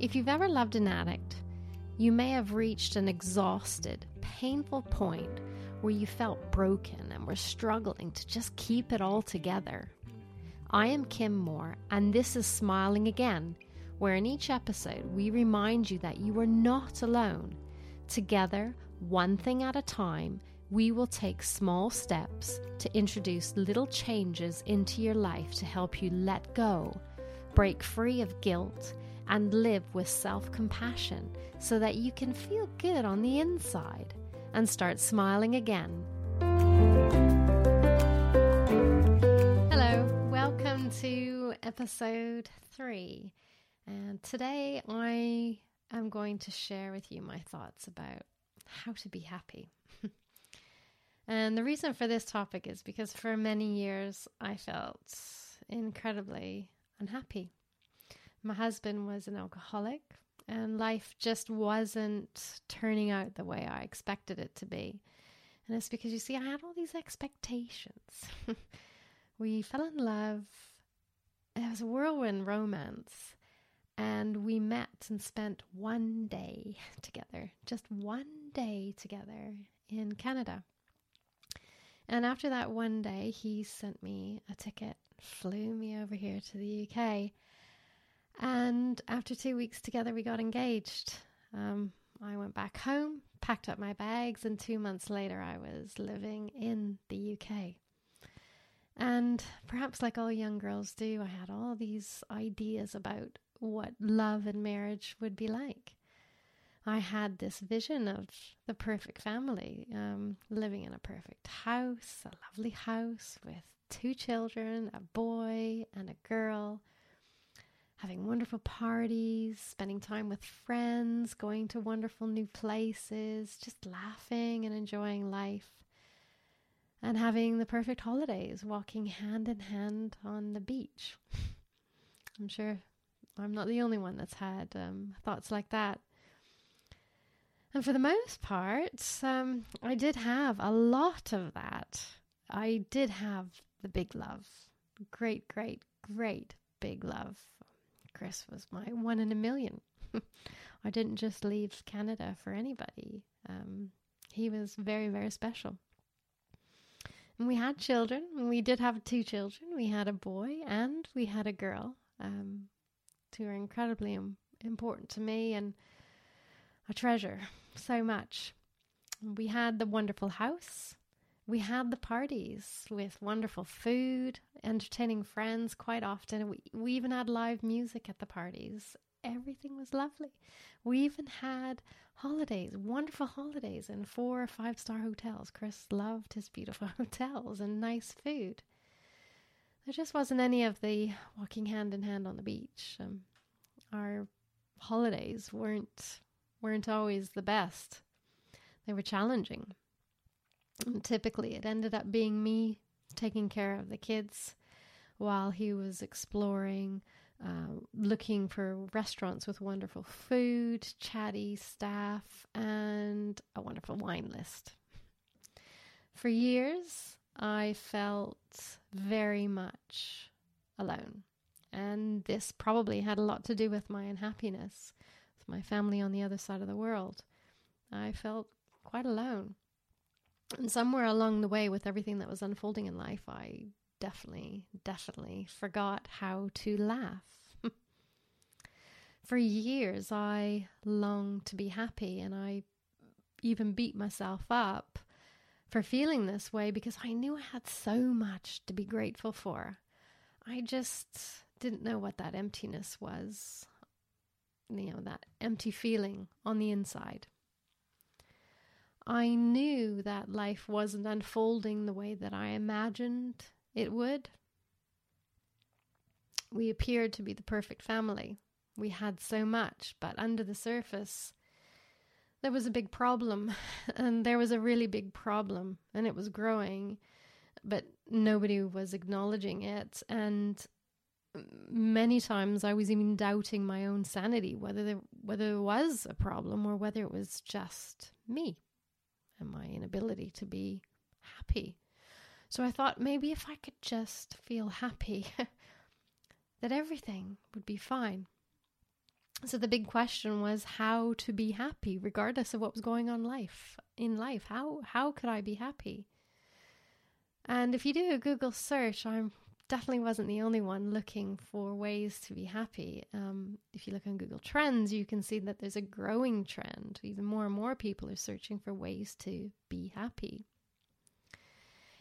If you've ever loved an addict, you may have reached an exhausted, painful point where you felt broken and were struggling to just keep it all together. I am Kim Moore, and this is Smiling Again, where in each episode we remind you that you are not alone. Together, one thing at a time, we will take small steps to introduce little changes into your life to help you let go, break free of guilt, and live with self compassion so that you can feel good on the inside and start smiling again. Hello, welcome to episode three. And today I am going to share with you my thoughts about how to be happy. and the reason for this topic is because for many years I felt incredibly unhappy. My husband was an alcoholic, and life just wasn't turning out the way I expected it to be. And it's because you see, I had all these expectations. we fell in love, it was a whirlwind romance. And we met and spent one day together, just one day together in Canada. And after that one day, he sent me a ticket, flew me over here to the UK. And after two weeks together, we got engaged. Um, I went back home, packed up my bags, and two months later, I was living in the UK. And perhaps, like all young girls do, I had all these ideas about what love and marriage would be like. I had this vision of the perfect family, um, living in a perfect house, a lovely house with two children, a boy and a wonderful parties, spending time with friends, going to wonderful new places, just laughing and enjoying life, and having the perfect holidays, walking hand in hand on the beach. I'm sure I'm not the only one that's had um, thoughts like that. And for the most part, um, I did have a lot of that. I did have the big love. Great, great, great big love. Chris was my one in a million. I didn't just leave Canada for anybody. Um, he was very, very special. And we had children. We did have two children. We had a boy and we had a girl. Um, two are incredibly Im- important to me and a treasure so much. We had the wonderful house. We had the parties with wonderful food, entertaining friends quite often. We, we even had live music at the parties. Everything was lovely. We even had holidays, wonderful holidays in four or five star hotels. Chris loved his beautiful hotels and nice food. There just wasn't any of the walking hand in hand on the beach. Um, our holidays weren't weren't always the best. They were challenging. And typically, it ended up being me taking care of the kids while he was exploring, uh, looking for restaurants with wonderful food, chatty staff, and a wonderful wine list. For years, I felt very much alone. And this probably had a lot to do with my unhappiness with my family on the other side of the world. I felt quite alone. And somewhere along the way, with everything that was unfolding in life, I definitely, definitely forgot how to laugh. For years, I longed to be happy, and I even beat myself up for feeling this way because I knew I had so much to be grateful for. I just didn't know what that emptiness was you know, that empty feeling on the inside. I knew that life wasn't unfolding the way that I imagined it would. We appeared to be the perfect family. We had so much, but under the surface, there was a big problem. And there was a really big problem, and it was growing, but nobody was acknowledging it. And many times I was even doubting my own sanity, whether there whether there was a problem or whether it was just me and my inability to be happy. So I thought maybe if I could just feel happy, that everything would be fine. So the big question was how to be happy regardless of what was going on life in life. How how could I be happy? And if you do a Google search, I definitely wasn't the only one looking for ways to be happy. Um, if you look on Google Trends, you can see that there's a growing trend. Even more and more people are searching for ways to be happy.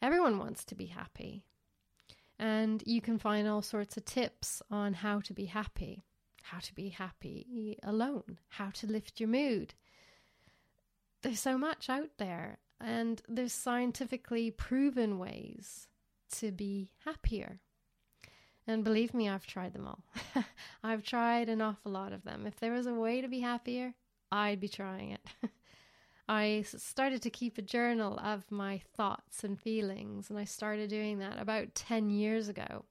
Everyone wants to be happy. And you can find all sorts of tips on how to be happy, how to be happy alone, how to lift your mood. There's so much out there, and there's scientifically proven ways to be happier. And believe me, I've tried them all. I've tried an awful lot of them. If there was a way to be happier, I'd be trying it. I started to keep a journal of my thoughts and feelings, and I started doing that about 10 years ago.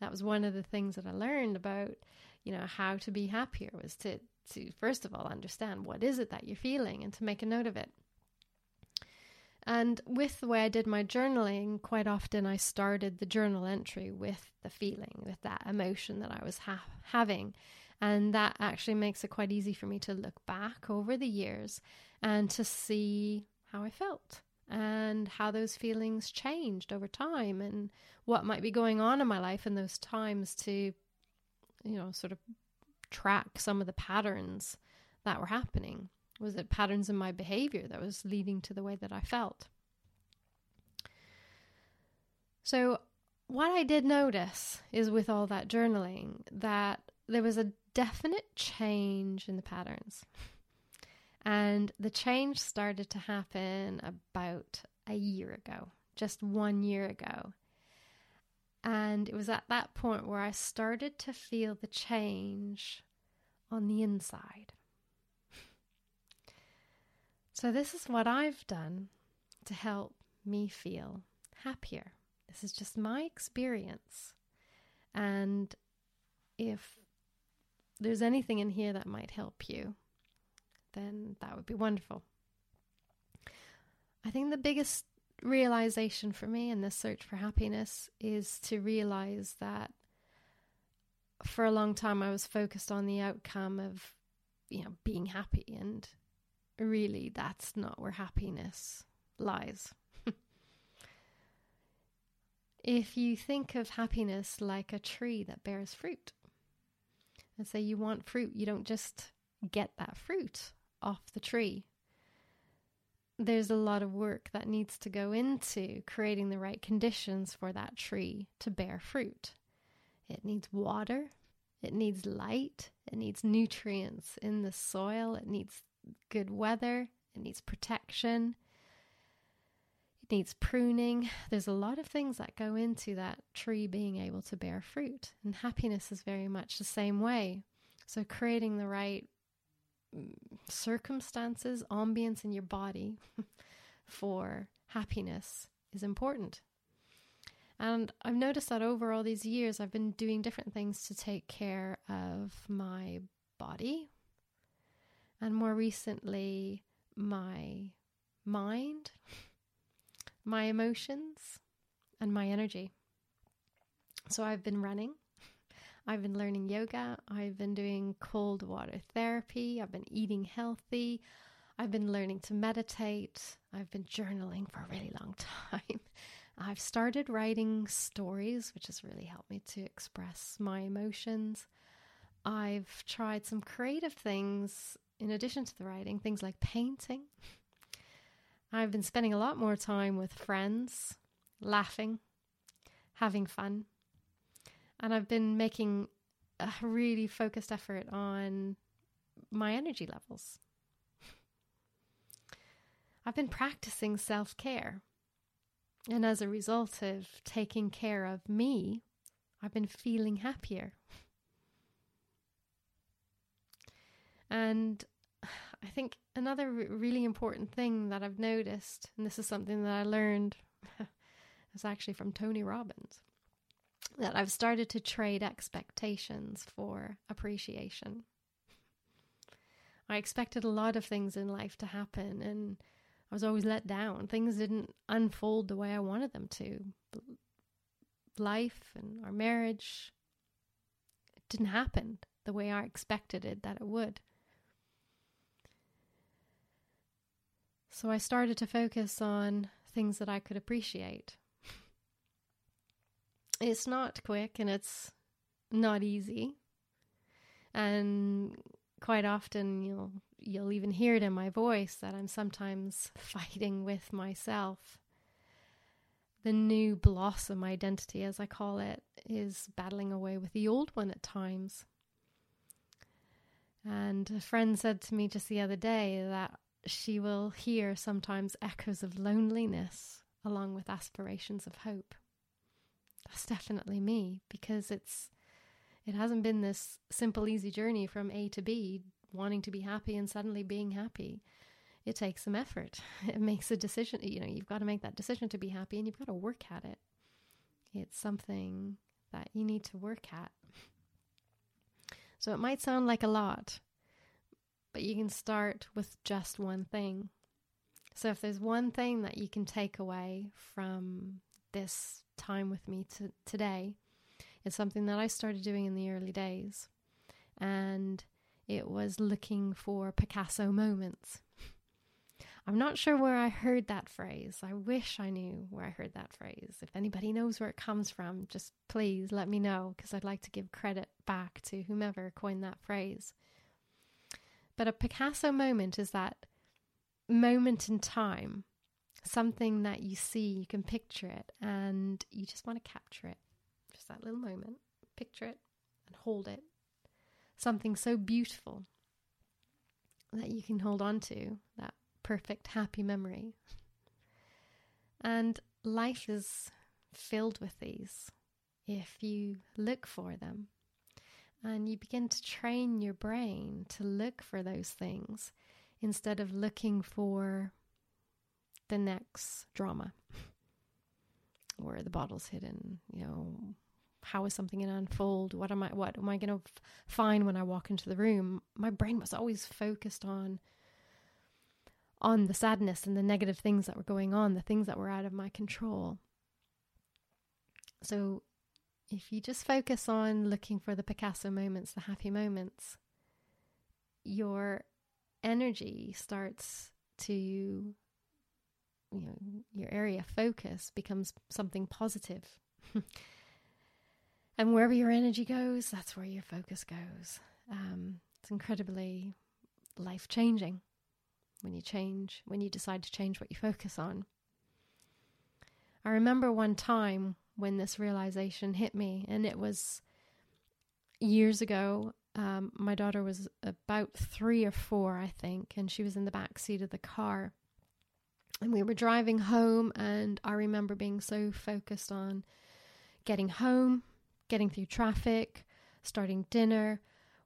That was one of the things that I learned about, you know, how to be happier was to to first of all understand what is it that you're feeling and to make a note of it. And with the way I did my journaling, quite often I started the journal entry with the feeling, with that emotion that I was ha- having. And that actually makes it quite easy for me to look back over the years and to see how I felt and how those feelings changed over time and what might be going on in my life in those times to, you know, sort of track some of the patterns that were happening. Was it patterns in my behavior that was leading to the way that I felt? So, what I did notice is with all that journaling that there was a definite change in the patterns. And the change started to happen about a year ago, just one year ago. And it was at that point where I started to feel the change on the inside. So, this is what I've done to help me feel happier. This is just my experience. And if there's anything in here that might help you, then that would be wonderful. I think the biggest realization for me in this search for happiness is to realize that for a long time I was focused on the outcome of you know being happy and really that's not where happiness lies. if you think of happiness like a tree that bears fruit, and say you want fruit, you don't just get that fruit off the tree. There's a lot of work that needs to go into creating the right conditions for that tree to bear fruit. It needs water, it needs light, it needs nutrients in the soil, it needs good weather, it needs protection, it needs pruning. There's a lot of things that go into that tree being able to bear fruit. And happiness is very much the same way. So, creating the right mm, circumstances, ambience in your body for happiness is important. And I've noticed that over all these years, I've been doing different things to take care of my body, and more recently, my mind, my emotions, and my energy. So I've been running. I've been learning yoga. I've been doing cold water therapy. I've been eating healthy. I've been learning to meditate. I've been journaling for a really long time. I've started writing stories, which has really helped me to express my emotions. I've tried some creative things in addition to the writing, things like painting. I've been spending a lot more time with friends, laughing, having fun. And I've been making a really focused effort on my energy levels. I've been practicing self care. And as a result of taking care of me, I've been feeling happier. And I think another really important thing that I've noticed, and this is something that I learned, is actually from Tony Robbins, that I've started to trade expectations for appreciation. I expected a lot of things in life to happen, and I was always let down. Things didn't unfold the way I wanted them to. Life and our marriage, didn't happen the way I expected it that it would. So I started to focus on things that I could appreciate. It's not quick and it's not easy. And quite often you'll you'll even hear it in my voice that I'm sometimes fighting with myself. The new blossom identity, as I call it, is battling away with the old one at times. And a friend said to me just the other day that she will hear sometimes echoes of loneliness along with aspirations of hope. That's definitely me because it's it hasn't been this simple easy journey from A to B wanting to be happy and suddenly being happy. It takes some effort. It makes a decision, you know, you've got to make that decision to be happy and you've got to work at it. It's something that you need to work at. So it might sound like a lot, but you can start with just one thing. So if there's one thing that you can take away from this time with me to, today, it's something that I started doing in the early days. And it was looking for Picasso moments. I'm not sure where I heard that phrase. I wish I knew where I heard that phrase. If anybody knows where it comes from, just please let me know because I'd like to give credit back to whomever coined that phrase. But a Picasso moment is that moment in time, something that you see, you can picture it, and you just want to capture it. Just that little moment, picture it and hold it something so beautiful that you can hold on to, that perfect, happy memory. And life is filled with these if you look for them. And you begin to train your brain to look for those things instead of looking for the next drama where the bottle's hidden, you know, how is something going to unfold? What am I what am I going to f- find when I walk into the room? My brain was always focused on on the sadness and the negative things that were going on, the things that were out of my control. So if you just focus on looking for the Picasso moments, the happy moments, your energy starts to you know your area focus becomes something positive And wherever your energy goes, that's where your focus goes. Um, it's incredibly life changing when you change, when you decide to change what you focus on. I remember one time when this realization hit me, and it was years ago. Um, my daughter was about three or four, I think, and she was in the back seat of the car. And we were driving home, and I remember being so focused on getting home, getting through traffic, starting dinner.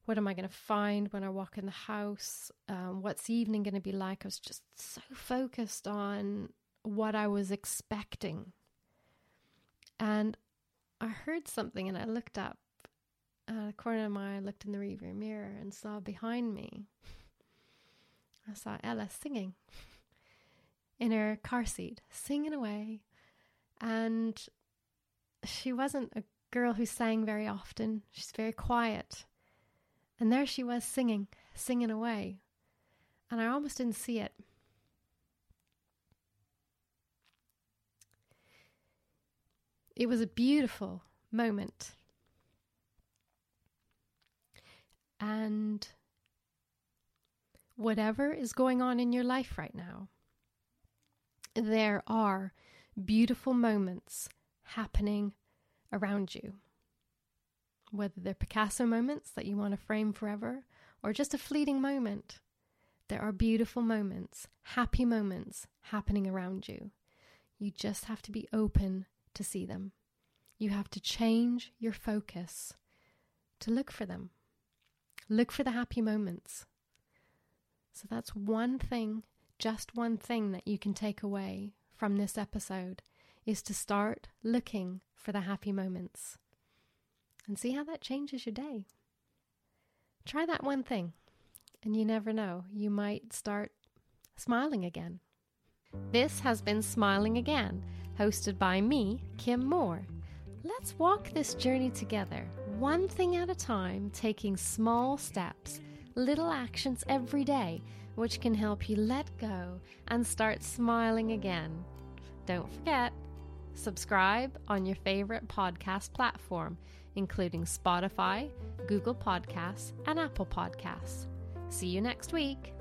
What am I going to find when I walk in the house? Um, what's the evening going to be like? I was just so focused on what I was expecting. And I heard something and I looked up. At the corner of my eye, looked in the rearview mirror and saw behind me. I saw Ella singing in her car seat, singing away. And she wasn't a girl who sang very often. She's very quiet. And there she was singing, singing away. And I almost didn't see it. It was a beautiful moment. And whatever is going on in your life right now, there are beautiful moments happening around you. Whether they're Picasso moments that you want to frame forever or just a fleeting moment, there are beautiful moments, happy moments happening around you. You just have to be open to see them. You have to change your focus to look for them. Look for the happy moments. So that's one thing, just one thing that you can take away from this episode is to start looking for the happy moments and see how that changes your day. Try that one thing, and you never know, you might start smiling again. This has been Smiling Again, hosted by me, Kim Moore. Let's walk this journey together, one thing at a time, taking small steps, little actions every day, which can help you let go and start smiling again. Don't forget, subscribe on your favorite podcast platform, including Spotify, Google Podcasts, and Apple Podcasts. See you next week.